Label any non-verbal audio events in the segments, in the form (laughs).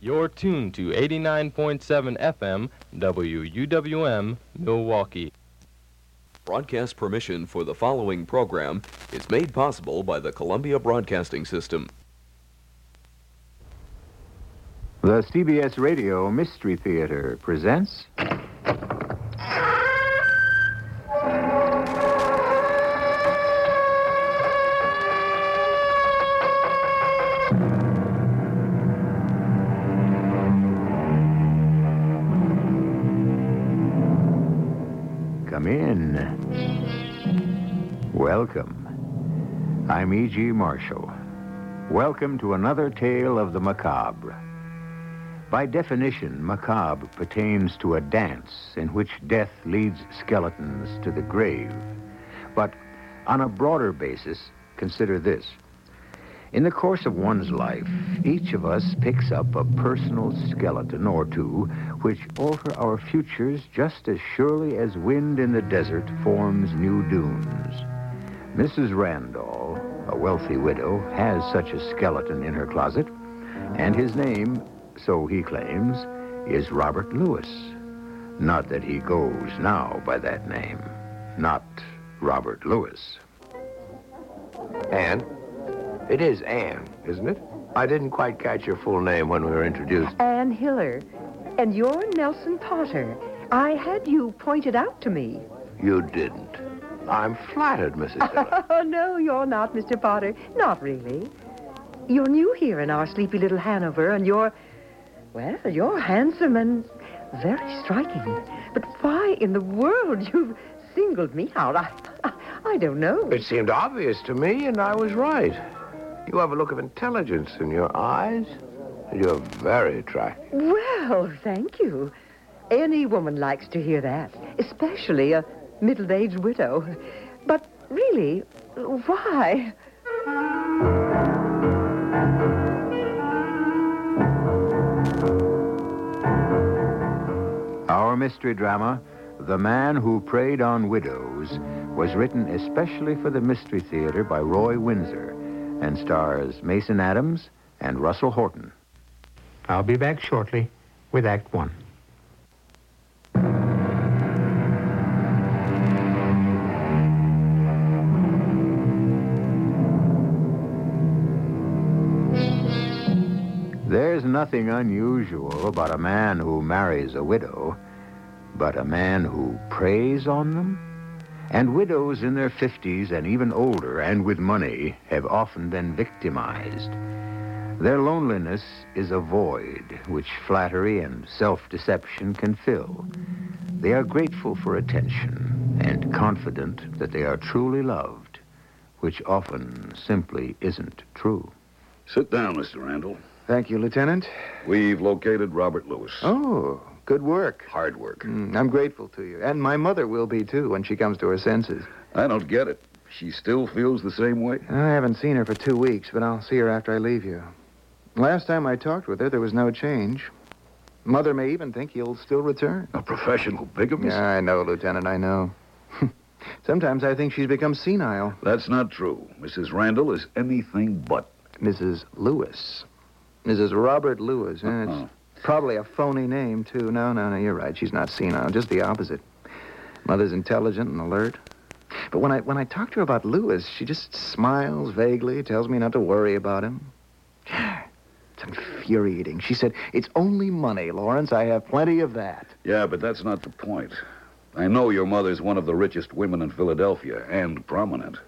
You're tuned to 89.7 FM WUWM Milwaukee. Broadcast permission for the following program is made possible by the Columbia Broadcasting System. The CBS Radio Mystery Theater presents. I'm E.G. Marshall. Welcome to another tale of the macabre. By definition, macabre pertains to a dance in which death leads skeletons to the grave. But on a broader basis, consider this. In the course of one's life, each of us picks up a personal skeleton or two which alter our futures just as surely as wind in the desert forms new dunes. Mrs. Randall, a wealthy widow, has such a skeleton in her closet, and his name so he claims, is Robert Lewis. Not that he goes now by that name. Not Robert Lewis. Anne? It is Anne, isn't it? I didn't quite catch your full name when we were introduced. Anne Hiller. And you're Nelson Potter. I had you pointed out to me. You didn't. I'm flattered, Mrs. Hiller. (laughs) Oh, no, you're not, Mr. Potter. Not really. You're new here in our sleepy little Hanover, and you're, well, you're handsome and very striking. But why in the world you've singled me out, I, I, I don't know. it seemed obvious to me, and I was right. You have a look of intelligence in your eyes, you're very attractive. Well, thank you. Any woman likes to hear that, especially a middle-aged widow. But really, why? Our mystery drama, The Man Who Preyed on Widows, was written especially for the Mystery Theater by Roy Winsor and stars Mason Adams and Russell Horton. I'll be back shortly with Act One. There's nothing unusual about a man who marries a widow, but a man who preys on them? And widows in their 50s and even older and with money have often been victimized. Their loneliness is a void which flattery and self-deception can fill. They are grateful for attention and confident that they are truly loved, which often simply isn't true. Sit down, Mr. Randall. Thank you, Lieutenant. We've located Robert Lewis. Oh, good work. Hard work. Mm, I'm grateful to you. And my mother will be, too, when she comes to her senses. I don't get it. She still feels the same way? I haven't seen her for two weeks, but I'll see her after I leave you. Last time I talked with her, there was no change. Mother may even think he'll still return. A professional bigamist? Yeah, I know, Lieutenant, I know. (laughs) Sometimes I think she's become senile. That's not true. Mrs. Randall is anything but. Mrs. Lewis. Mrs. Robert Lewis. Uh-uh. It's uh-huh. probably a phony name, too. No, no, no, you're right. She's not senile. Just the opposite. Mother's intelligent and alert. But when I when I talk to her about Lewis, she just smiles vaguely, tells me not to worry about him. (gasps) It's infuriating. She said, It's only money, Lawrence. I have plenty of that. Yeah, but that's not the point. I know your mother's one of the richest women in Philadelphia and prominent.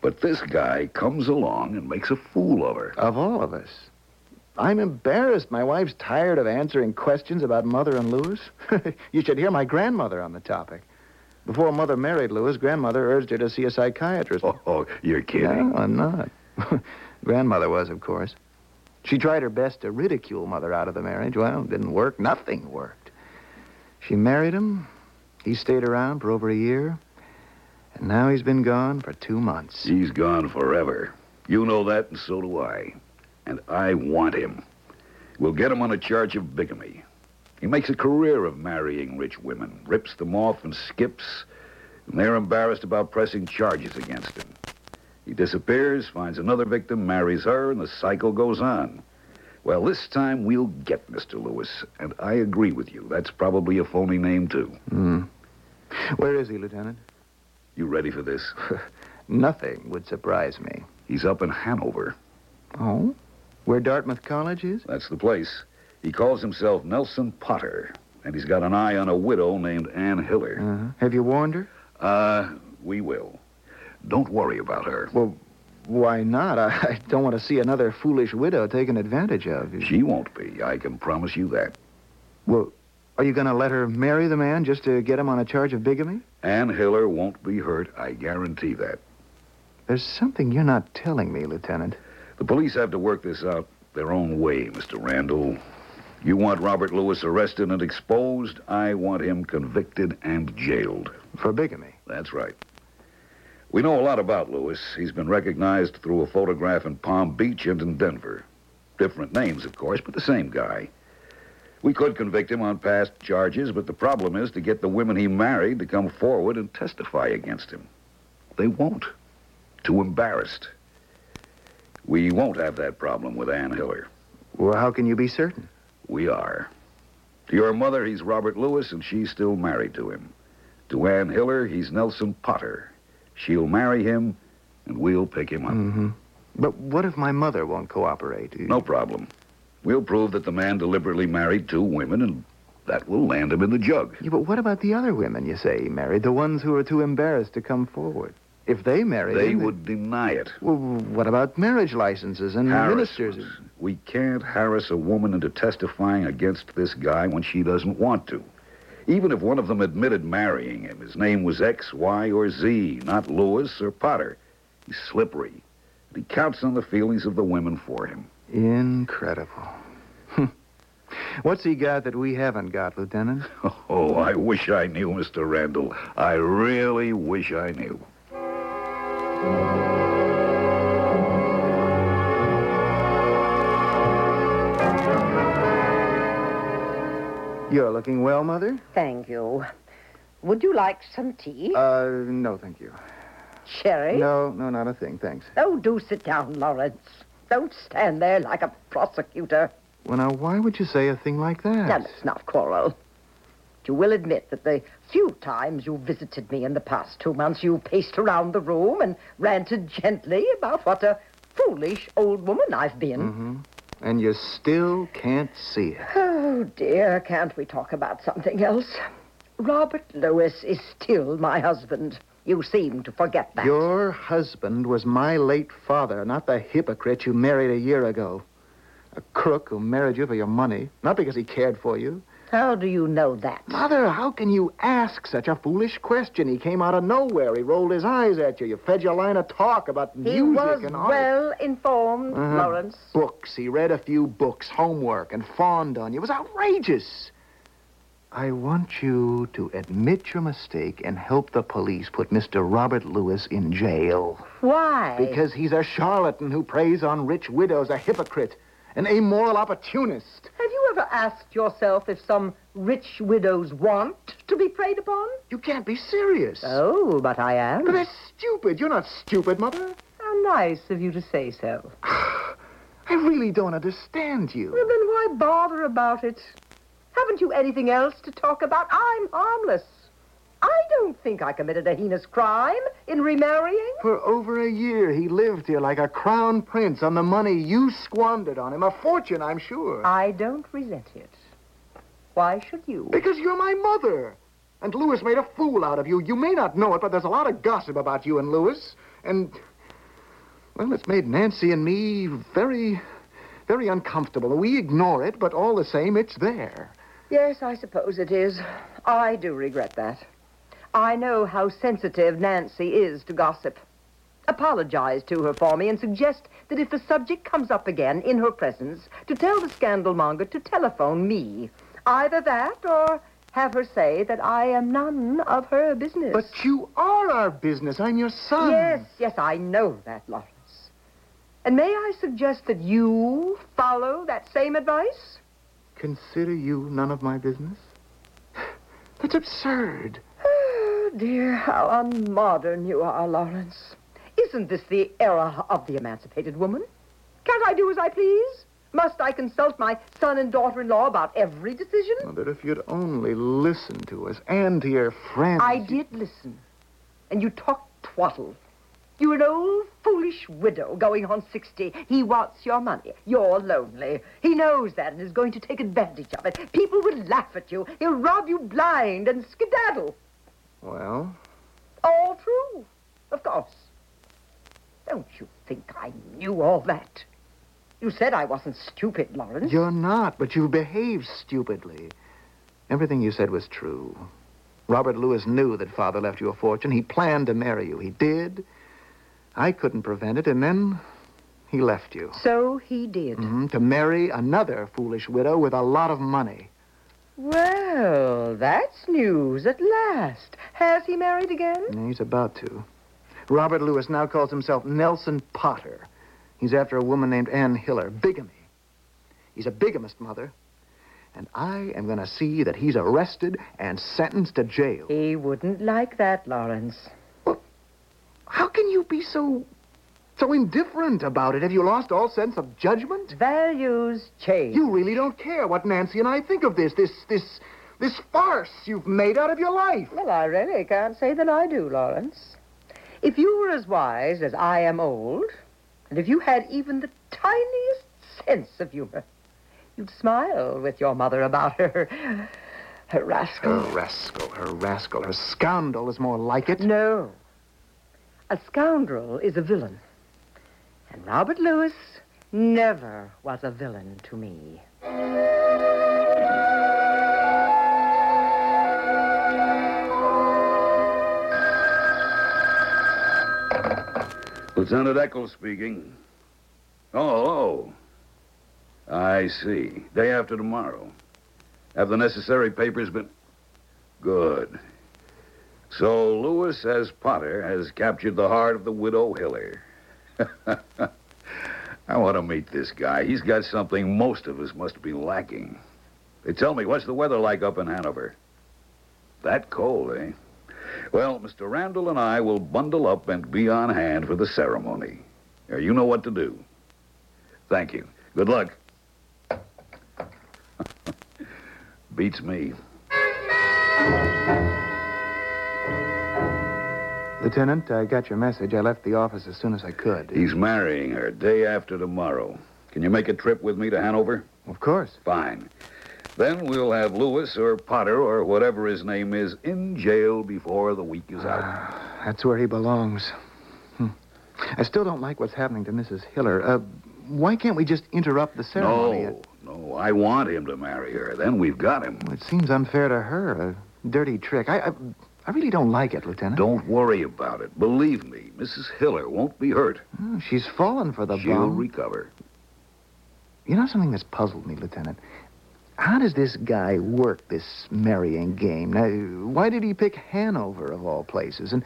But this guy comes along and makes a fool of her. Of all of us. I'm embarrassed. My wife's tired of answering questions about Mother and Lewis. (laughs) you should hear my grandmother on the topic. Before Mother married Lewis, Grandmother urged her to see a psychiatrist. Oh, oh you're kidding. No, I'm not. (laughs) Grandmother was, of course. She tried her best to ridicule Mother out of the marriage. Well, it didn't work. Nothing worked. She married him. He stayed around for over a year. And now he's been gone for two months. He's gone forever. You know that, and so do I. And I want him. We'll get him on a charge of bigamy. He makes a career of marrying rich women, rips them off and skips, and they're embarrassed about pressing charges against him. He disappears, finds another victim, marries her, and the cycle goes on. Well, this time we'll get Mr. Lewis, and I agree with you. That's probably a phony name, too. Hmm. Where is he, Lieutenant? You ready for this? (laughs) Nothing would surprise me. He's up in Hanover. Oh? Where Dartmouth College is? That's the place. He calls himself Nelson Potter, and he's got an eye on a widow named Ann Hiller. Uh-huh. Have you warned her? Uh, we will. Don't worry about her. Well, why not? I, I don't want to see another foolish widow taken advantage of. She won't be. I can promise you that. Well, are you going to let her marry the man just to get him on a charge of bigamy? Ann Hiller won't be hurt. I guarantee that. There's something you're not telling me, Lieutenant. The police have to work this out their own way, Mr. Randall. You want Robert Lewis arrested and exposed. I want him convicted and jailed. For bigamy? That's right. We know a lot about Lewis. He's been recognized through a photograph in Palm Beach and in Denver. Different names, of course, but the same guy. We could convict him on past charges, but the problem is to get the women he married to come forward and testify against him. They won't. Too embarrassed. We won't have that problem with Ann Hiller. Well, how can you be certain? We are. To your mother, he's Robert Lewis, and she's still married to him. To Ann Hiller, he's Nelson Potter. She'll marry him, and we'll pick him up. Mm-hmm. But what if my mother won't cooperate? No problem. We'll prove that the man deliberately married two women, and that will land him in the jug. Yeah, but what about the other women you say he married? The ones who are too embarrassed to come forward? If they married They him, would deny it. Well, what about marriage licenses and ministers? We can't harass a woman into testifying against this guy when she doesn't want to. Even if one of them admitted marrying him, his name was X, Y, or Z, not Lewis or Potter. He's slippery. And he counts on the feelings of the women for him. Incredible. What's he got that we haven't got, Lieutenant? (laughs) Oh, I wish I knew, Mr. Randall. I really wish I knew. You're looking well, Mother? Thank you. Would you like some tea? Uh, no, thank you. Sherry? No, no, not a thing, thanks. Oh, do sit down, Lawrence. Don't stand there like a prosecutor. Well, now, why would you say a thing like that? Now, let's not quarrel. You will admit that the few times you visited me in the past two months, you paced around the room and ranted gently about what a foolish old woman I've been. Mm-hmm. And you still can't see it. Oh, dear, can't we talk about something else? Robert Lewis is still my husband. You seem to forget that. Your husband was my late father, not the hypocrite you married a year ago. A crook who married you for your money, not because he cared for you. How do you know that? Mother, how can you ask such a foolish question? He came out of nowhere. He rolled his eyes at you. You fed your line of talk about He music was and art. well informed, Uh-huh. Lawrence. Books. He read a few books, homework, and fawned on you. It was outrageous. I want you to admit your mistake and help the police put Mr. Robert Lewis in jail. Why? Because he's a charlatan who preys on rich widows, a hypocrite, an amoral opportunist. Ever asked yourself if some rich widows want to be preyed upon? You can't be serious. Oh, but I am. But that's stupid. You're not stupid, Mother. How nice of you to say so. (sighs) I really don't understand you. Well, then why bother about it? Haven't you anything else to talk about? I'm harmless. I don't think I committed a heinous crime in remarrying. For over a year, he lived here like a crown prince on the money you squandered on him. A fortune, I'm sure. I don't resent it. Why should you? Because you're my mother. And Lewis made a fool out of you. You may not know it, but there's a lot of gossip about you and Lewis. And, well, it's made Nancy and me very, very uncomfortable. We ignore it, but all the same, it's there. Yes, I suppose it is. I do regret that. I know how sensitive Nancy is to gossip. Apologize to her for me and suggest that if the subject comes up again in her presence, to tell the scandalmonger to telephone me. Either that or have her say that I am none of her business. But you are our business. I'm your son. Yes, yes, I know that, Lawrence. And may I suggest that you follow that same advice? Consider you none of my business? (sighs) That's absurd. Dear, how unmodern you are, Lawrence. Isn't this the era of the emancipated woman? Can't I do as I please? Must I consult my son and daughter-in-law about every decision? Mother, if you'd only listen to us and to your friends. I did listen. And you talked twaddle. You're an old, foolish widow going on 60. He wants your money. You're lonely. He knows that and is going to take advantage of it. People will laugh at you. He'll rob you blind and skedaddle. Well, All true, of course. Don't you think I knew all that? You said I wasn't stupid, Lawrence. you're not, but you behaved stupidly. Everything you said was true. Robert Lewis knew that father left you a fortune. He planned to marry you. He did. I couldn't prevent it, and then he left you. So he did. Mhm, to marry another foolish widow with a lot of money. Well, that's news at last. Has he married again? He's about to. Robert Lewis now calls himself Nelson Potter. He's after a woman named Ann Hiller. Bigamy. He's a bigamist, Mother. And I am going to see that he's arrested and sentenced to jail. He wouldn't like that, Lawrence. Well, How can you be so so indifferent about it? Have you lost all sense of judgment? Values change. You really don't care what Nancy and I think of this, this, this, this farce you've made out of your life. Well, I really can't say that I do, Lawrence. If you were as wise as I am old, and if you had even the tiniest sense of humor, you'd smile with your mother about her, her rascal. Her rascal, her rascal, her scoundrel is more like it. No. A scoundrel is a villain. And Robert Lewis never was a villain to me. Lieutenant Eccles speaking. Oh, oh. I see. Day after tomorrow. Have the necessary papers been. Good. So Lewis, as Potter, has captured the heart of the widow Hiller. (laughs) I want to meet this guy. He's got something most of us must be lacking. They tell me, what's the weather like up in Hanover? That cold, eh? Well, Mr. Randall and I will bundle up and be on hand for the ceremony. Now, you know what to do. Thank you. Good luck. (laughs) Beats me. Lieutenant, I got your message. I left the office as soon as I could. He's marrying her day after tomorrow. Can you make a trip with me to Hanover? Of course. Fine. Then we'll have Lewis or Potter or whatever his name is in jail before the week is out. That's where he belongs. Hmm. I still don't like what's happening to Mrs. Hiller. Uh, why can't we just interrupt the ceremony? No, no, I want him to marry her. Then we've got him. It seems unfair to her. A dirty trick. I, I, I really don't like it, Lieutenant. Don't worry about it. Believe me, Mrs. Hiller won't be hurt. Oh, she's fallen for the She'll bum. recover. You know something that's puzzled me, Lieutenant? How does this guy work this marrying game? Now, why did he pick Hanover of all places? And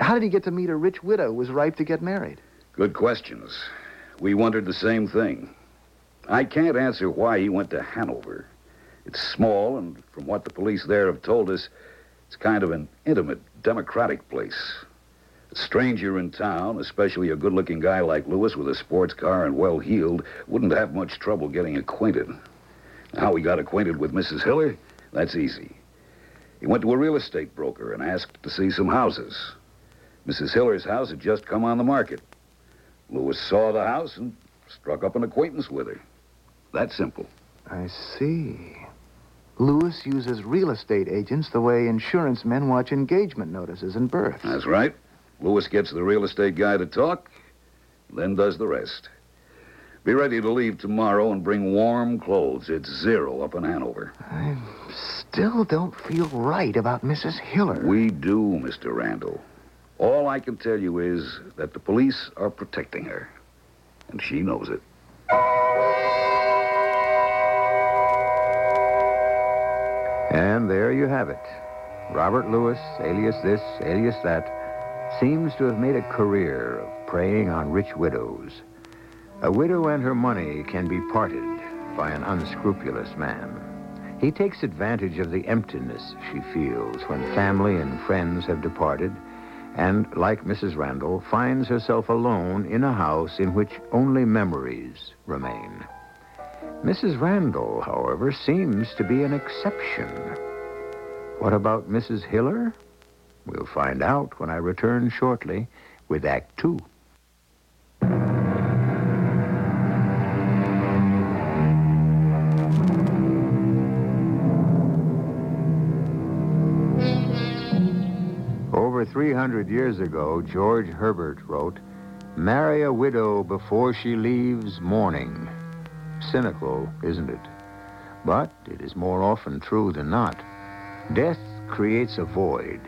how did he get to meet a rich widow who was ripe to get married? Good questions. We wondered the same thing. I can't answer why he went to Hanover. It's small, and from what the police there have told us, it's kind of an intimate, democratic place. A stranger in town, especially a good looking guy like Lewis with a sports car and well heeled, wouldn't have much trouble getting acquainted. How he got acquainted with Mrs. Hiller? That's easy. He went to a real estate broker and asked to see some houses. Mrs. Hiller's house had just come on the market. Lewis saw the house and struck up an acquaintance with her. That simple. I see. Lewis uses real estate agents the way insurance men watch engagement notices and births. That's right. Lewis gets the real estate guy to talk, then does the rest. Be ready to leave tomorrow and bring warm clothes. It's zero up in Hanover. I still don't feel right about Mrs. Hiller. We do, Mr. Randall. All I can tell you is that the police are protecting her, and she knows it. And there you have it. Robert Lewis, alias this, alias that, seems to have made a career of preying on rich widows. A widow and her money can be parted by an unscrupulous man. He takes advantage of the emptiness she feels when family and friends have departed, and, like Mrs. Randall, finds herself alone in a house in which only memories remain. Mrs. Randall, however, seems to be an exception. What about Mrs. Hiller? We'll find out when I return shortly with Act Two. Over 300 years ago, George Herbert wrote, Marry a widow before she leaves mourning. Cynical, isn't it? But it is more often true than not. Death creates a void.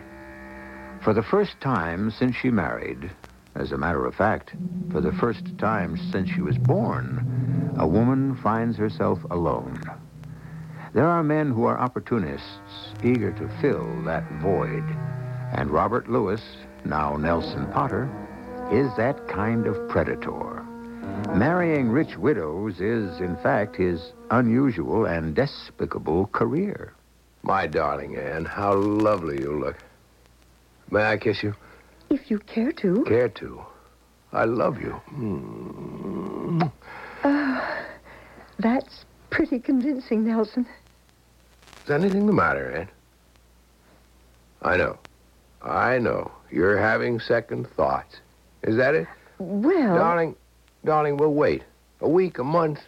For the first time since she married, as a matter of fact, for the first time since she was born, a woman finds herself alone. There are men who are opportunists, eager to fill that void. And Robert Lewis, now Nelson Potter, is that kind of predator. Marrying rich widows is, in fact, his unusual and despicable career. My darling Anne, how lovely you look. May I kiss you? If you care to. Care to. I love you. Hmm. That's pretty convincing, Nelson. Is anything the matter, Anne? I know. I know. You're having second thoughts. Is that it? Well, Darling, darling, we'll wait. A week, a month.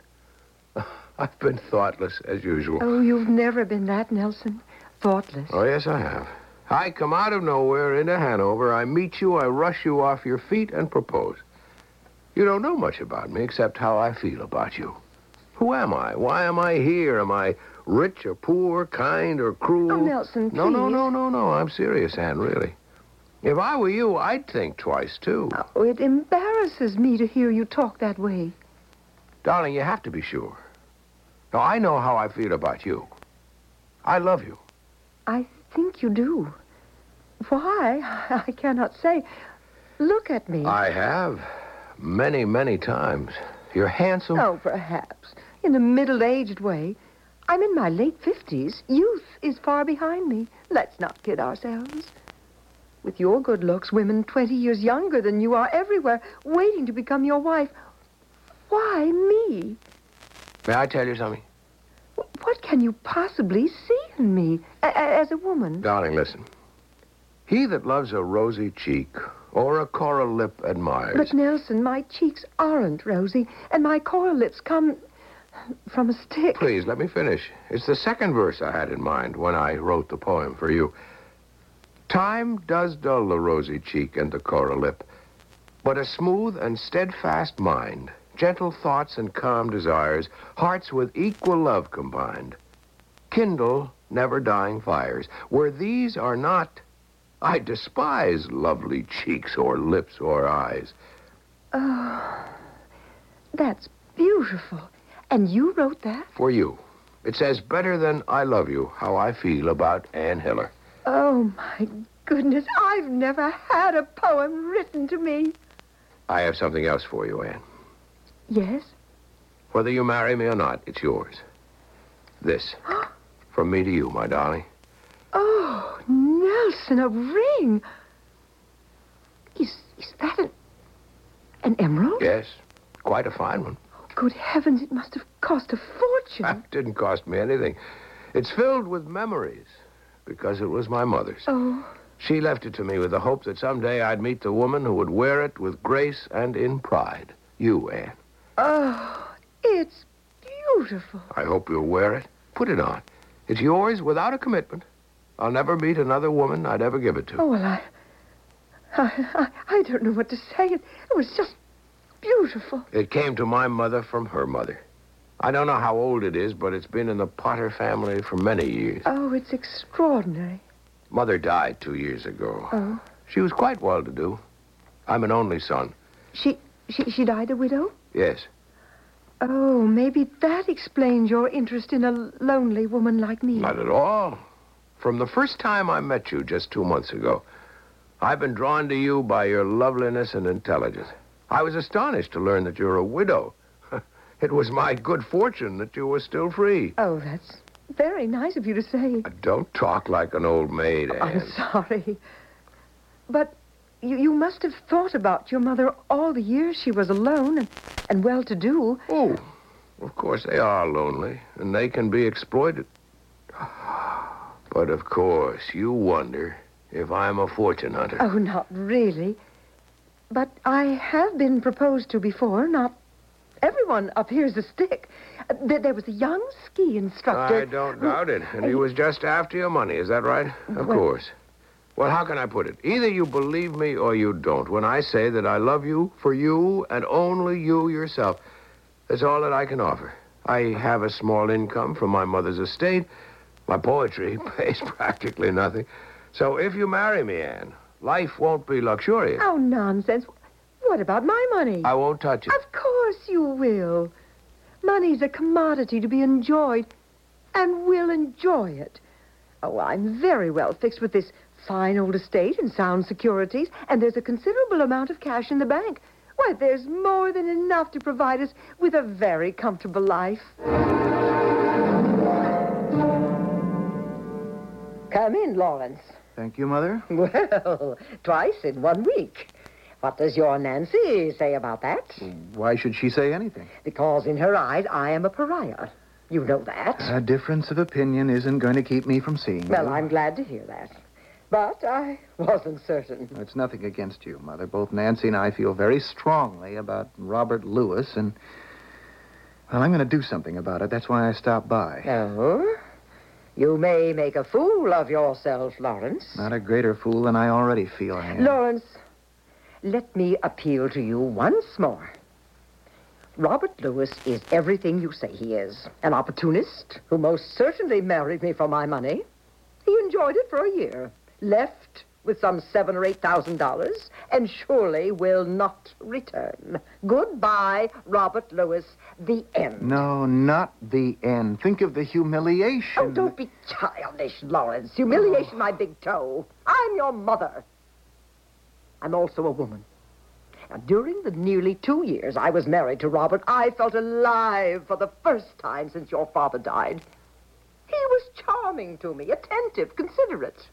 (sighs) I've been thoughtless, as usual. oh, you've never been that, Nelson. Thoughtless. Oh, yes, I have. I come out of nowhere into Hanover. I meet you, I rush you off your feet, and propose. You don't know much about me except how I feel about you. Who am I? Why am I here? Am I rich or poor, kind or cruel? Oh, Nelson, No, no, no, no, no. I'm serious, Anne, really. If I were you, I'd think twice, too. Oh, it embarrasses me to hear you talk that way. Darling, you have to be sure. Now, I know how I feel about you. I love you. I think you do. Why? (laughs) I cannot say. Look at me. I have. Many, many times. You're handsome. Oh, perhaps. In a middle-aged way. I'm in my late 50s. Youth is far behind me. Let's not kid ourselves. With your good looks, women 20 years younger than you are everywhere, waiting to become your wife. Why me? May I tell you something? What can you possibly see in me a- a- as a woman? Darling, listen. He that loves a rosy cheek or a coral lip admires. But, Nelson, my cheeks aren't rosy, and my coral lips come from a stick. Please, let me finish. It's the second verse I had in mind when I wrote the poem for you. Time does dull the rosy cheek and the coral lip, but a smooth and steadfast mind, gentle thoughts and calm desires, hearts with equal love combined, kindle never dying fires. Where these are not, I despise lovely cheeks or lips or eyes. Oh, that's beautiful. And you wrote that? For you. It says better than I love you how I feel about Ann Hiller. Oh, my goodness. I've never had a poem written to me. I have something else for you, Anne. Yes? Whether you marry me or not, it's yours. This. (gasps) From me to you, my darling. Oh, Nelson, a ring. Is, is that an, an emerald? Yes, quite a fine one. Oh, good heavens, it must have cost a fortune. That didn't cost me anything. It's filled with memories because it was my mother's. oh, She left it to me with the hope that someday I'd meet the woman who would wear it with grace and in pride. You, Anne. oh, it's beautiful. I hope you'll wear it. Put it on. It's yours without a commitment. I'll never meet another woman I'd ever give it to. Oh, well, I, I, I, I don't know what to say. It, it was just beautiful. It came to my mother from her mother. I don't know how old it is, but it's been in the Potter family for many years. Oh, it's extraordinary. Mother died two years ago. Oh, She was quite well to do. I'm an only son. she, she, she died a widow? Yes. Oh, maybe that explains your interest in a lonely woman like me. Not at all. From the first time I met you just two months ago, I've been drawn to you by your loveliness and intelligence. I was astonished to learn that you're a widow. It was my good fortune that you were still free. Oh, that's very nice of you to say. Uh, don't talk like an old maid, oh, Anne. I'm sorry. But you, you must have thought about your mother all the years she was alone and, and well-to-do. Oh, Of course, they are lonely, and they can be exploited. (sighs) But of course, you wonder if I'm a fortune hunter. Oh, not really. But I have been proposed to before. Not everyone up here's a stick. Uh, there, was a young ski instructor. I don't doubt it. And he was just after your money, is that right? Of Well- course. Well, how can I put it? Either you believe me or you don't. When I say that I love you for you and only you yourself, that's all that I can offer. I have a small income from my mother's estate. My poetry (laughs) pays practically nothing. So if you marry me, Anne, life won't be luxurious. Oh, nonsense. What about my money? I won't touch it. Of course you will. Money's a commodity to be enjoyed, and we'll enjoy it. Oh, I'm very well fixed with this fine old estate and sound securities, and there's a considerable amount of cash in the bank. Why, there's more than enough to provide us with a very comfortable life. Come in, Lawrence. Thank you, Mother. Well, twice in one week. What does your Nancy say about that? Why should she say anything? Because in her eyes, I am a pariah. You know that. A difference of opinion isn't going to keep me from seeing well, you. Well, I'm glad to hear that. But I wasn't certain. It's nothing against you, Mother. Both Nancy and I feel very strongly about Robert Lewis, and. Well, I'm going to do something about it. That's why I stopped by. Oh? You may make a fool of yourself, Lawrence. Not a greater fool than I already feel I am. Lawrence, let me appeal to you once more. Robert Lewis is everything you say he is. An opportunist who most certainly married me for my money. He enjoyed it for a year, left with some seven or eight thousand dollars, and surely will not return. Goodbye, Robert Lewis. The end. No, not the end. Think of the humiliation. Oh, don't be childish, Lawrence. Humiliation, oh. my big toe. I'm your mother. I'm also a woman. Now, during the nearly two years I was married to Robert, I felt alive for the first time since your father died. He was charming to me, attentive, considerate.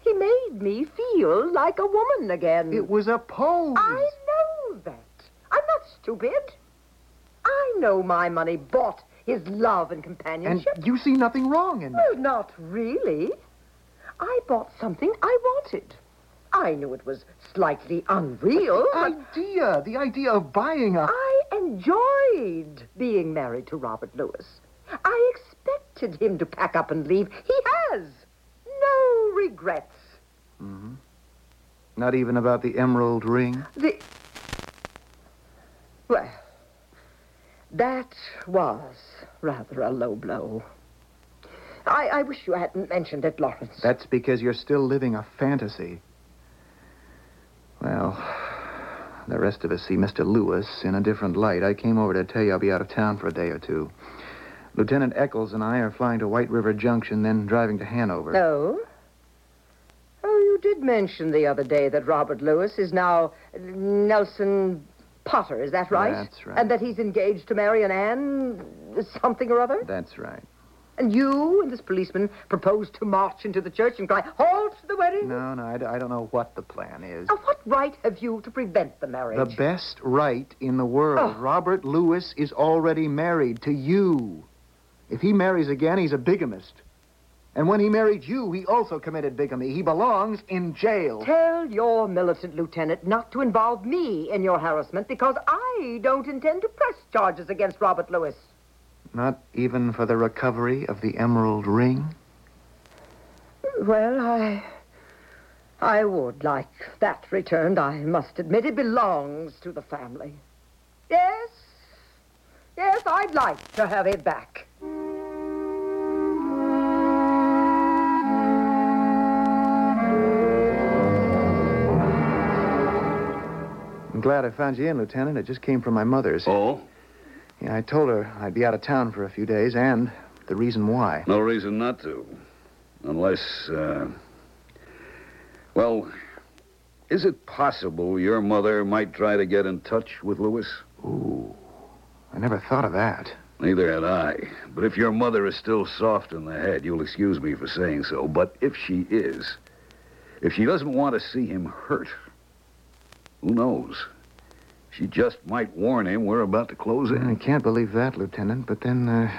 He made me feel like a woman again. It was a pose. I know that. I'm not stupid. I know my money bought his love and companionship. And you see nothing wrong in that. Well, not really. I bought something I wanted. I knew it was slightly unreal, but idea, the idea of buying a. I enjoyed being married to Robert Lewis. I expected him to pack up and leave. He has. No regrets. Mm-hmm. Not even about the emerald ring. The. Well, that was rather a low blow. I, I wish you hadn't mentioned it, Lawrence. That's because you're still living a fantasy. Well, the rest of us see Mr. Lewis in a different light. I came over to tell you I'll be out of town for a day or two. Lieutenant Eccles and I are flying to White River Junction, then driving to Hanover. No? Oh, you did mention the other day that Robert Lewis is now Nelson Potter, is that right? That's right. And that he's engaged to marry an Anne something or other? That's right. And you and this policeman propose to march into the church and cry, Halt the wedding? No, no, I, d- I don't know what the plan is. Now, what right have you to prevent the marriage? The best right in the world. Oh. Robert Lewis is already married to you. If he marries again, he's a bigamist. And when he married you, he also committed bigamy. He belongs in jail. Tell your militant lieutenant not to involve me in your harassment because I don't intend to press charges against Robert Lewis. Not even for the recovery of the emerald ring? Well, I. I would like that returned, I must admit. It belongs to the family. Yes. Yes, I'd like to have it back. I'm glad I found you in, Lieutenant. It just came from my mother's. Oh? Yeah, I told her I'd be out of town for a few days, and the reason why. No reason not to. Unless, uh... Well, is it possible your mother might try to get in touch with Lewis? Ooh, I never thought of that. Neither had I. But if your mother is still soft in the head, you'll excuse me for saying so. But if she is, if she doesn't want to see him hurt, who knows? She just might warn him we're about to close in. I can't believe that, Lieutenant, but then, uh,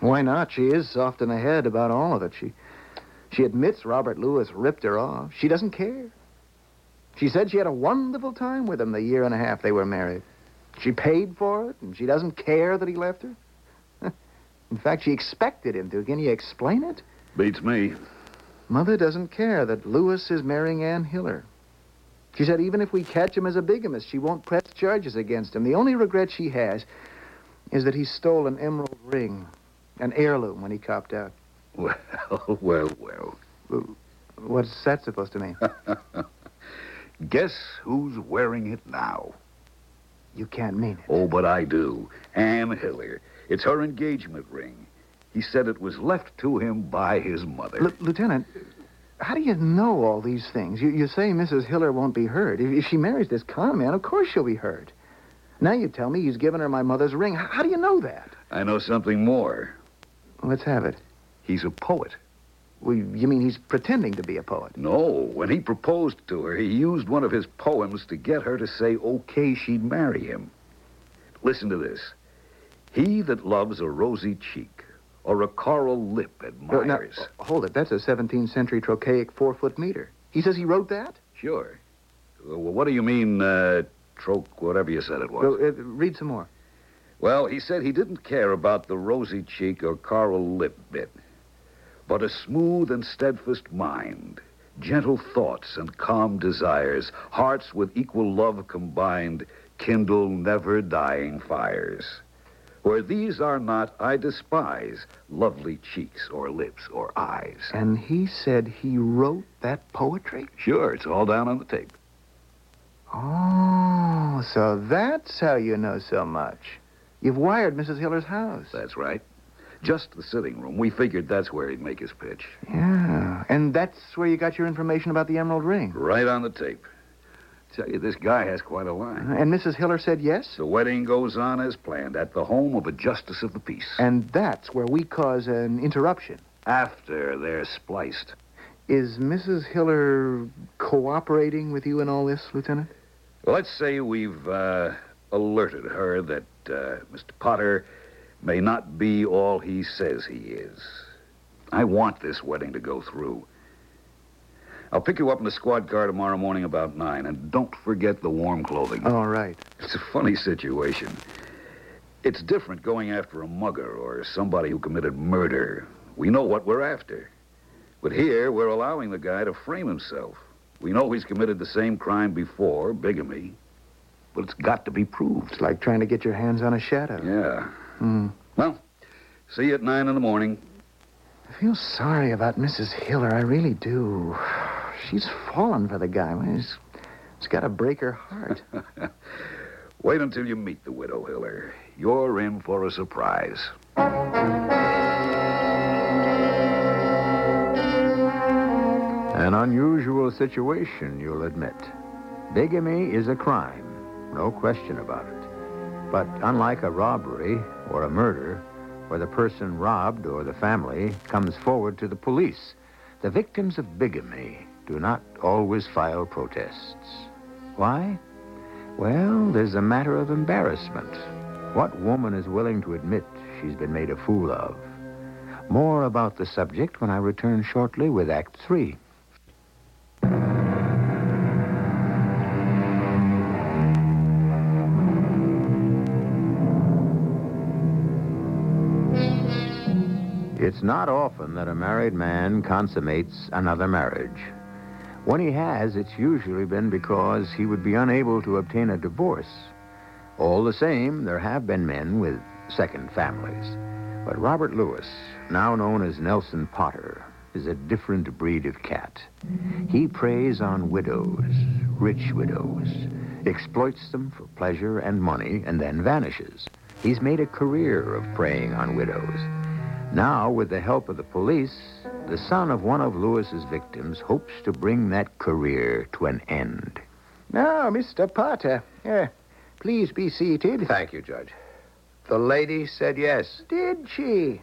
why not? She is soft in the head about all of it. She, she admits Robert Lewis ripped her off. She doesn't care. She said she had a wonderful time with him the year and a half they were married. She paid for it, and she doesn't care that he left her. (laughs) in fact, she expected him to. Can you explain it? Beats me. Mother doesn't care that Lewis is marrying Ann Hiller. She said even if we catch him as a bigamist, she won't press charges against him. The only regret she has is that he stole an emerald ring, an heirloom, when he copped out. (laughs) Well, well, well. What's that supposed to mean? (laughs) Guess who's wearing it now? You can't mean it. Oh, but I do. Ann Hiller. It's her engagement ring. He said it was left to him by his mother. L- Lieutenant, how do you know all these things? You, you say Mrs. Hiller won't be hurt. If, if she marries this con man, of course she'll be hurt. Now you tell me he's given her my mother's ring. How, how do you know that? I know something more. Let's have it. He's a poet. Well, you mean he's pretending to be a poet? No, when he proposed to her, he used one of his poems to get her to say okay she'd marry him. Listen to this. He that loves a rosy cheek or a coral lip Uh, now, admires. hold it. That's a 17th century trochaic four foot meter. He says he wrote that? Sure. Well, what do you mean, uh, troke, whatever you said it was? Well, uh, read some more. Well, he said he didn't care about the rosy cheek or coral lip bit, but a smooth and steadfast mind, gentle thoughts and calm desires, hearts with equal love combined, kindle never dying fires. Where these are not, I despise lovely cheeks or lips or eyes. And he said he wrote that poetry? Sure, it's all down on the tape. Oh, so that's how you know so much. You've wired Mrs. Hiller's house. That's right. Just the sitting room. We figured that's where he'd make his pitch. Yeah, and that's where you got your information about the emerald ring. Right on the tape. Tell you, this guy has quite a line. And Mrs. Hiller said yes? The wedding goes on as planned at the home of a justice of the peace. And that's where we cause an interruption. After they're spliced. Is Mrs. Hiller cooperating with you in all this, Lieutenant? Well, let's say we've uh, alerted her that uh, Mr. Potter may not be all he says he is. I want this wedding to go through. I'll pick you up in the squad car tomorrow morning about nine, and don't forget the warm clothing. All right. It's a funny situation. It's different going after a mugger or somebody who committed murder. We know what we're after. But here, we're allowing the guy to frame himself. We know he's committed the same crime before, bigamy. But it's got to be proved. It's like trying to get your hands on a shadow. Yeah. Hmm. Well, see you at nine in the morning. I feel sorry about Mrs. Hiller. I really do. She's fallen for the guy. It's, it's got to break her heart. (laughs) Wait until you meet the widow Hiller. You're in for a surprise. An unusual situation, you'll admit. Bigamy is a crime, no question about it. But unlike a robbery or a murder, where the person robbed or the family comes forward to the police, the victims of bigamy do not always file protests. Why? Well, there's a matter of embarrassment. What woman is willing to admit she's been made a fool of? More about the subject when I return shortly with Act Three. It's not often that a married man consummates another marriage. When he has, it's usually been because he would be unable to obtain a divorce. All the same, there have been men with second families. But Robert Lewis, now known as Nelson Potter, is a different breed of cat. He preys on widows, rich widows, exploits them for pleasure and money, and then vanishes. He's made a career of preying on widows. Now, with the help of the police, the son of one of Lewis's victims hopes to bring that career to an end. Now, Mr. Potter, uh, please be seated. Thank you, Judge. The lady said yes. Did she?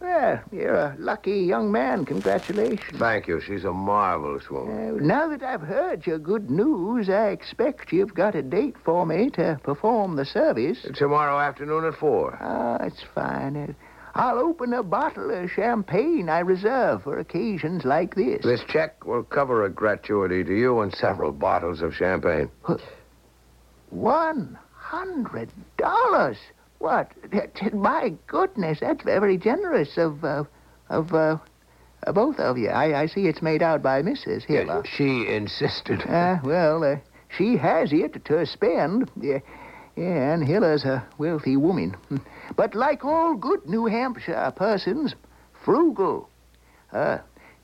Well, you're a lucky young man. Congratulations. Thank you. She's a marvelous woman. Uh, now that I've heard your good news, I expect you've got a date for me to perform the service. Tomorrow afternoon at four. Ah, it's fine. Uh, I'll open a bottle of champagne I reserve for occasions like this. This check will cover a gratuity to you and several bottles of champagne. One hundred dollars. What? (laughs) My goodness, that's very generous of uh, of uh, uh, both of you. I, I see it's made out by Mrs. Hiller. She insisted. Ah, (laughs) well, uh, she has it to spend. Yeah, yeah, and Hiller's a wealthy woman. (laughs) But like all good New Hampshire persons, frugal. Uh,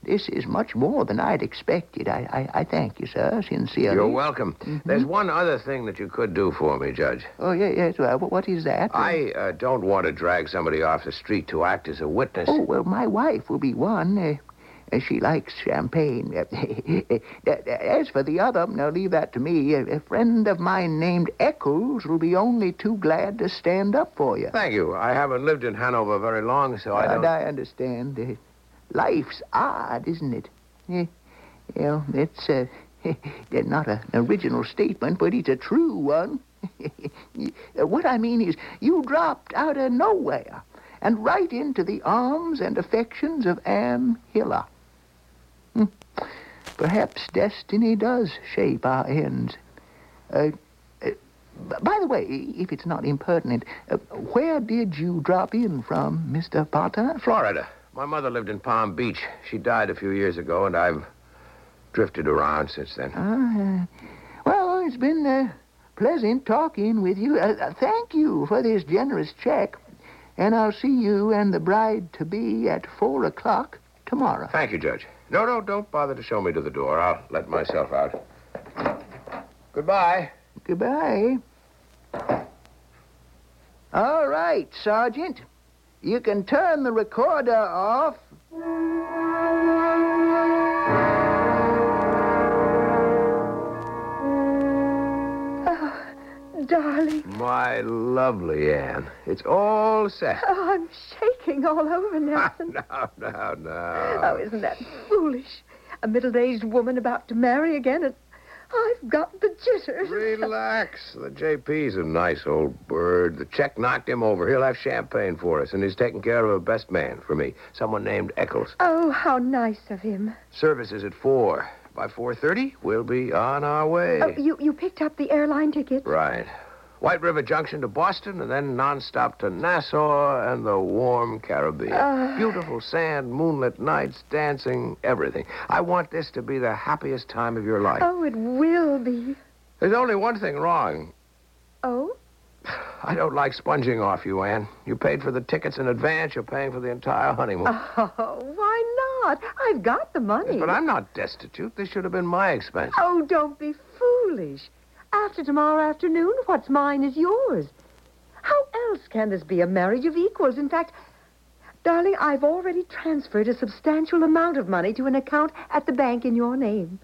this is much more than I'd expected. I, I, I thank you, sir, sincerely. You're welcome. There's one other thing that you could do for me, Judge. Oh, yeah, yes. Well, what is that? I uh, don't want to drag somebody off the street to act as a witness. Oh, well, my wife will be one. Uh, she likes champagne. (laughs) Uh, As for the other, now leave that to me. A, friend of mine named Eccles will be only too glad to stand up for you. Thank you. I haven't lived in Hanover very long, so I And don't. I understand. Uh, life's odd, isn't it? You know, it's uh, (laughs) not a- an original statement, but it's a true one. (laughs) Uh, what I mean is, you dropped out of nowhere and right into the arms and affections of Anne Hiller. Perhaps destiny does shape our ends. Uh, uh, by the way, if it's not impertinent, uh, where did you drop in from, Mr. Potter? Florida. My mother lived in Palm Beach. She died a few years ago, and I've drifted around since then. Ah, uh, well, it's been uh, pleasant talking with you. Uh, uh, thank you for this generous check. And I'll see you and the bride to be at four o'clock tomorrow. Thank you, Judge. No, no, don't bother to show me to the door. I'll let myself out. Goodbye. Goodbye. All right, Sergeant. You can turn the recorder off. Oh, darling, My lovely Anne. It's all set. oh, I'm shaking all over, Nelson. Ah, no, no, no. Oh, isn't that foolish? A middle-aged woman about to marry again, and I've got the jitters. Relax. The JP's a nice old bird. The check knocked him over. He'll have champagne for us, and he's taking care of a best man for me, someone named Eccles. Oh, how nice of him. Service is at 4. By 4.30, we'll be on our way. Oh, you, you picked up the airline ticket? Right. White River Junction to Boston, and then nonstop to Nassau and the warm Caribbean. Ah. Beautiful sand, moonlit nights, dancing, everything. I want this to be the happiest time of your life. Oh, it will be. There's only one thing wrong. Oh? (sighs) I don't like sponging off you, Anne. You paid for the tickets in advance. You're paying for the entire honeymoon. (laughs) Oh, why not? I've got the money. But I'm not destitute. This should have been my expense. Oh, don't be foolish. After tomorrow afternoon, what's mine is yours. How else can this be a marriage of equals? In fact, darling, I've already transferred a substantial amount of money to an account at the bank in your name.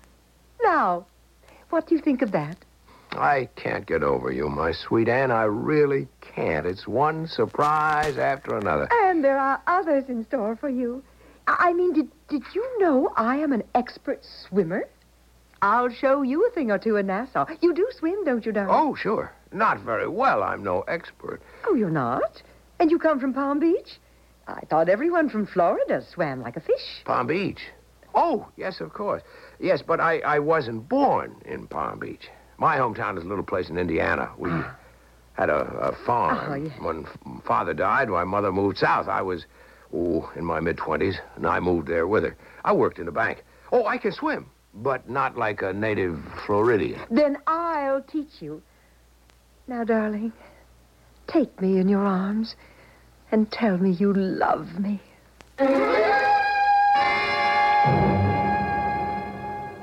Now, what do you think of that? I can't get over you, my sweet Anne. I really can't. It's one surprise after another. And there are others in store for you. I I mean, did, did you know I am an expert swimmer? I'll show you a thing or two in Nassau. You do swim, don't you, darling? Oh, sure. Not very well. I'm no expert. Oh, you're not? And you come from Palm Beach? I thought everyone from Florida swam like a fish. Palm Beach. Oh, yes, of course. Yes, but I, I wasn't born in Palm Beach. My hometown is a little place in Indiana. We ah. had a, a farm. Ah, oh, yeah. When f- father died, my mother moved south. I was, oh, in my mid-twenties, and I moved there with her. I worked in a bank. Oh, I can swim, but not like a native Floridian. Then I'll teach you. Now, darling, take me in your arms and tell me you love me.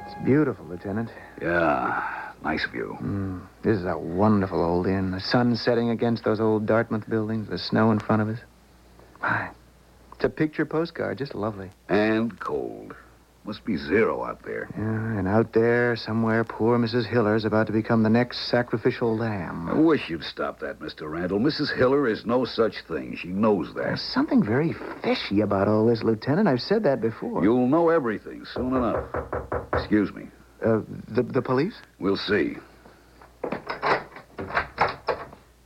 It's beautiful, Lieutenant. Yeah, nice view. Mm, this is a wonderful old inn. The sun setting against those old Dartmouth buildings, the snow in front of us. My, it's a picture postcard, just lovely. And cold. Must be zero out there. Yeah, and out there, somewhere, poor Mrs. Hiller's about to become the next sacrificial lamb. I wish you'd stop that, Mr. Randall. Mrs. Hiller is no such thing. She knows that. There's something very fishy about all this, Lieutenant. I've said that before. You'll know everything soon enough. Excuse me. Uh, the, the police? We'll see.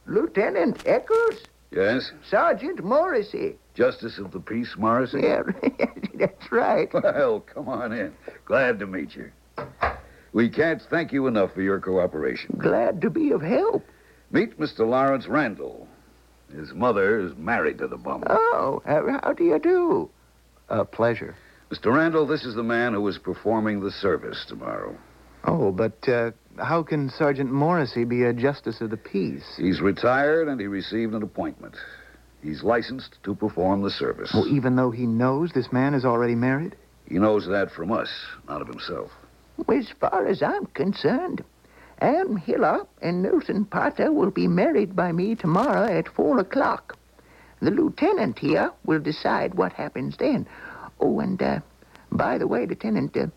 Lieutenant Eccles? Yes? Sergeant Morrissey. Justice of the Peace, Morrissey? Yeah, (laughs) that's right. Well, come on in. Glad to meet you. We can't thank you enough for your cooperation. Glad to be of help. Meet Mr. Lawrence Randall. His mother is married to the bum. Oh, how do you do? A pleasure. Mr. Randall, this is the man who is performing the service tomorrow. Oh, but uh, how can Sergeant Morrissey be a justice of the peace? He's retired and he received an appointment. He's licensed to perform the service. Well, even though he knows this man is already married? He knows that from us, not of himself. As far as I'm concerned, Ann Hiller and Nelson Potter will be married by me tomorrow at four o'clock. The lieutenant here will decide what happens then. Oh, and uh, by the way, Lieutenant, uh,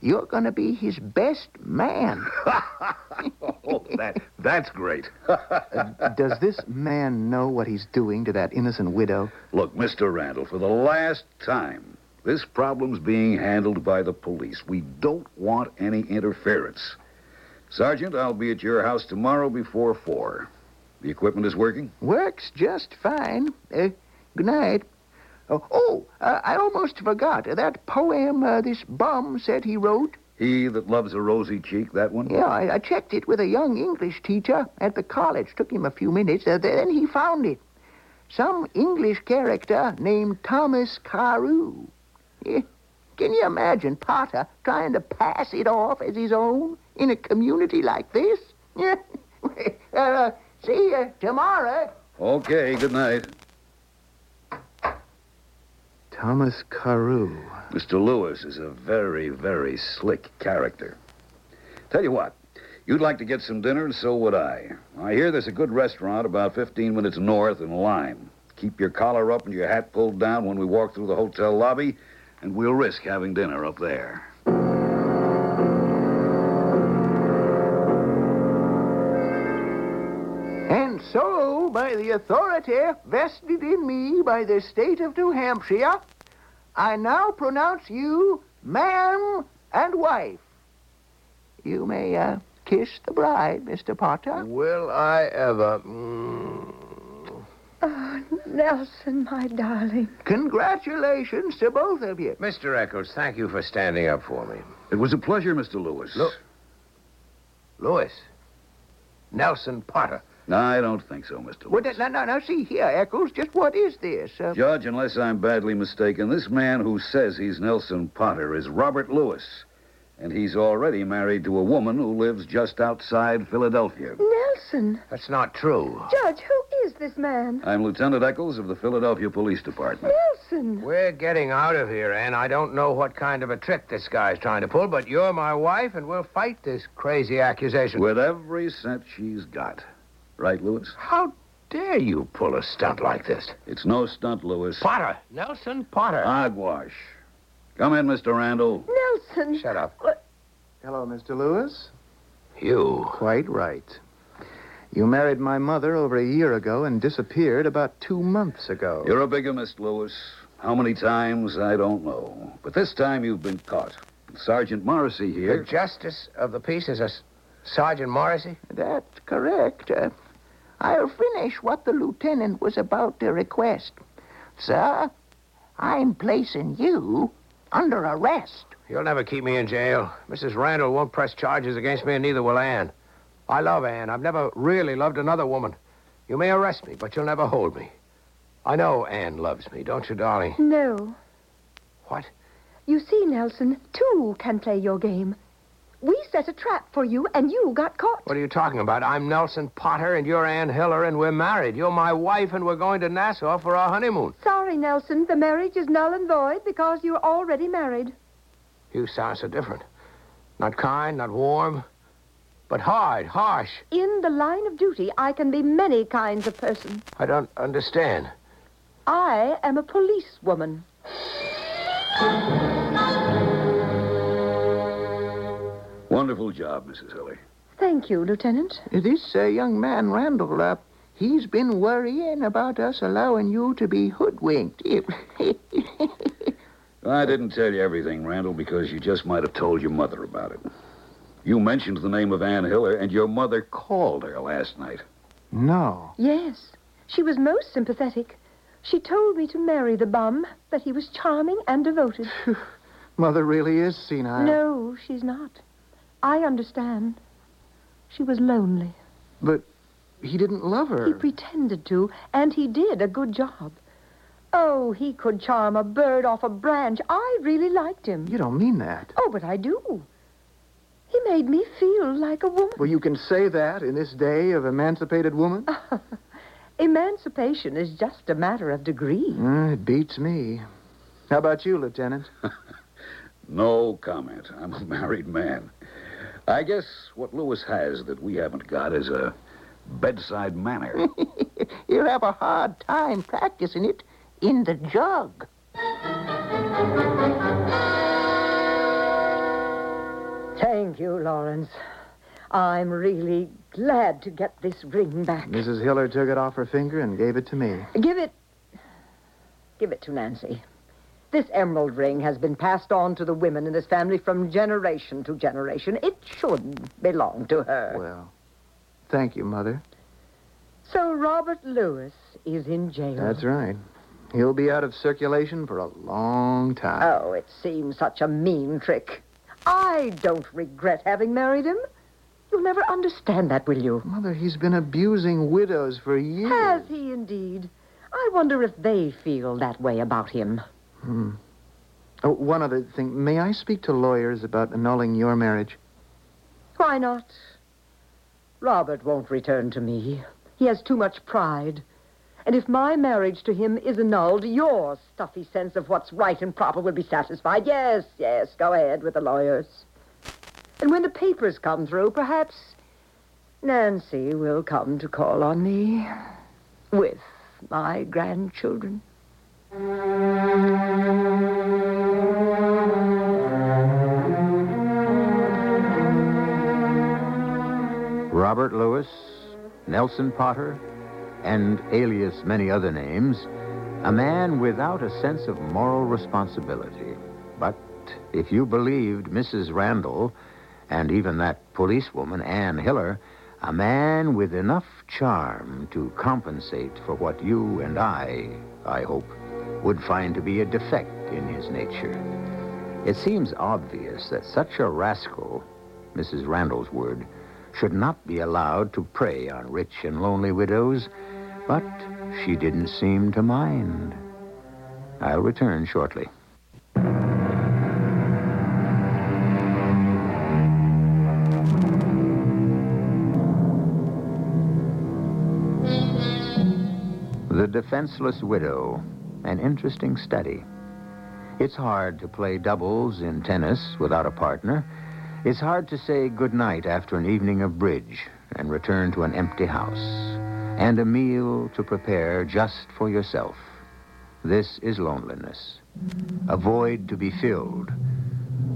you're going to be his best man. (laughs) oh, that, that's great. (laughs) Does this man know what he's doing to that innocent widow? Look, Mr. Randall, for the last time, this problem's being handled by the police. We don't want any interference. Sergeant, I'll be at your house tomorrow before four. The equipment is working? Works just fine. Uh, good night. Oh, oh uh, I almost forgot. That poem uh, this bum said he wrote. He that loves a rosy cheek, that one? Yeah, I, I checked it with a young English teacher at the college. Took him a few minutes. Uh, then he found it. Some English character named Thomas Carew. Yeah. Can you imagine Potter trying to pass it off as his own in a community like this? (laughs) Yeah. uh, see you tomorrow. Okay, good night. Thomas Carew. Mr. Lewis is a very, very slick character. Tell you what, you'd like to get some dinner, and so would I. I hear there's a good restaurant about 15 minutes north in Lyme. Keep your collar up and your hat pulled down when we walk through the hotel lobby, and we'll risk having dinner up there. By the authority vested in me by the state of New Hampshire, I now pronounce you man and wife. You may uh, kiss the bride, Mr. Potter. Will I ever? Mm. Oh, Nelson, my darling. Congratulations to both of you. Mr. Eccles, thank you for standing up for me. It was a pleasure, Mr. Lewis. Look. Lewis. Nelson Potter. No, I don't think so, Mr. Well, Lewis. now, now, now, see here, Eccles, just what is this? Uh, Judge, unless I'm badly mistaken, this man who says he's Nelson Potter is Robert Lewis. And he's already married to a woman who lives just outside Philadelphia. Nelson. That's not true. Judge, who is this man? I'm Lieutenant Eccles of the Philadelphia Police Department. Nelson. We're getting out of here, Ann. I don't know what kind of a trick this guy's trying to pull, but you're my wife, and we'll fight this crazy accusation. With every cent she's got. Right, Lewis? How dare you pull a stunt like this? It's no stunt, Lewis. Potter. Nelson Potter. Hogwash. Come in, Mr. Randall. Nelson. Shut up. Hello, Mr. Lewis. You. Quite right. You married my mother over a year ago and disappeared about two months ago. You're a bigamist, Lewis. How many times, I don't know. But this time you've been caught. Sergeant Morrissey here. The justice of the peace is a S- Sergeant Morrissey? That's correct. Uh, I'll finish what the lieutenant was about to request. Sir, I'm placing you under arrest. You'll never keep me in jail. Mrs. Randall won't press charges against me, and neither will Ann. I love Ann. I've never really loved another woman. You may arrest me, but you'll never hold me. I know Ann loves me, don't you, darling? No. What? You see, Nelson, two can play your game. We set a trap for you, and you got caught. What are you talking about? I'm Nelson Potter, and you're Ann Hiller, and we're married. You're my wife, and we're going to Nassau for our honeymoon. Sorry, Nelson. The marriage is null and void because you're already married. You sound so different. Not kind, not warm, but hard, harsh. In the line of duty, I can be many kinds of person. I don't understand. I am a policewoman. Wonderful job, Mrs. Hiller. Thank you, Lieutenant. This uh, young man, Randall, uh, he's been worrying about us allowing you to be hoodwinked. (laughs) I didn't tell you everything, Randall, because you just might have told your mother about it. You mentioned the name of Ann Hiller, and your mother called her last night. No. Yes, she was most sympathetic. She told me to marry the bum, that he was charming and devoted. Mother really is senile. No, she's not. I understand. She was lonely. But he didn't love her. He pretended to, and he did a good job. Oh, he could charm a bird off a branch. I really liked him. You don't mean that. Oh, but I do. He made me feel like a woman. Well, you can say that in this day of emancipated woman? (laughs) Emancipation is just a matter of degree. Uh, it beats me. How about you, Lieutenant? (laughs) No comment. I'm a married man. I guess what Lewis has that we haven't got is a bedside manner. (laughs) You'll have a hard time practicing it in the jug. Thank you, Lawrence. I'm really glad to get this ring back. Mrs. Hiller took it off her finger and gave it to me. Give it. Give it to Nancy. This emerald ring has been passed on to the women in this family from generation to generation. It should belong to her. Well, thank you, Mother. So Robert Lewis is in jail. That's right. He'll be out of circulation for a long time. Oh, it seems such a mean trick. I don't regret having married him. You'll never understand that, will you? Mother, he's been abusing widows for years. Has he indeed? I wonder if they feel that way about him. Hmm. Oh, one other thing. May I speak to lawyers about annulling your marriage? Why not? Robert won't return to me. He has too much pride. And if my marriage to him is annulled, your stuffy sense of what's right and proper will be satisfied. Yes, yes, go ahead with the lawyers. And when the papers come through, perhaps Nancy will come to call on me with my grandchildren. Robert Lewis, Nelson Potter, and alias many other names, a man without a sense of moral responsibility. But if you believed Mrs. Randall and even that policewoman, Ann Hiller, a man with enough charm to compensate for what you and I, I hope, would find to be a defect in his nature. It seems obvious that such a rascal, Mrs. Randall's word, should not be allowed to prey on rich and lonely widows, but she didn't seem to mind. I'll return shortly. The Defenseless Widow, an interesting study. It's hard to play doubles in tennis without a partner. It's hard to say goodnight after an evening of bridge and return to an empty house and a meal to prepare just for yourself. This is loneliness, a void to be filled.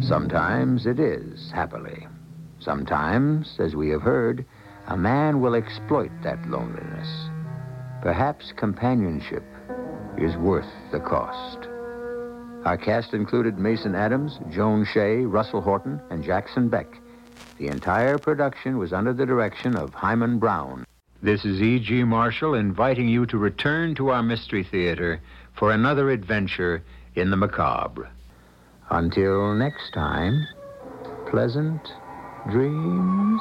Sometimes it is, happily. Sometimes, as we have heard, a man will exploit that loneliness. Perhaps companionship is worth the cost. Our cast included Mason Adams, Joan Shay, Russell Horton, and Jackson Beck. The entire production was under the direction of Himan Brown. This is E.G. Marshall inviting you to return to our Mystery Theater for another adventure in the macabre. Until next time, pleasant dreams.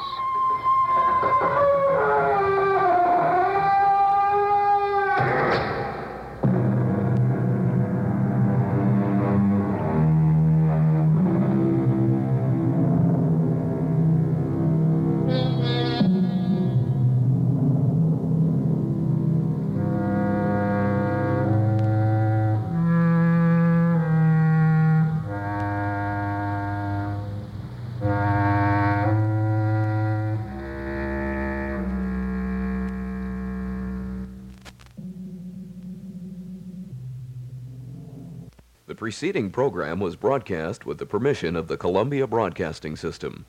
Preceding program was broadcast with the permission of the Columbia Broadcasting System.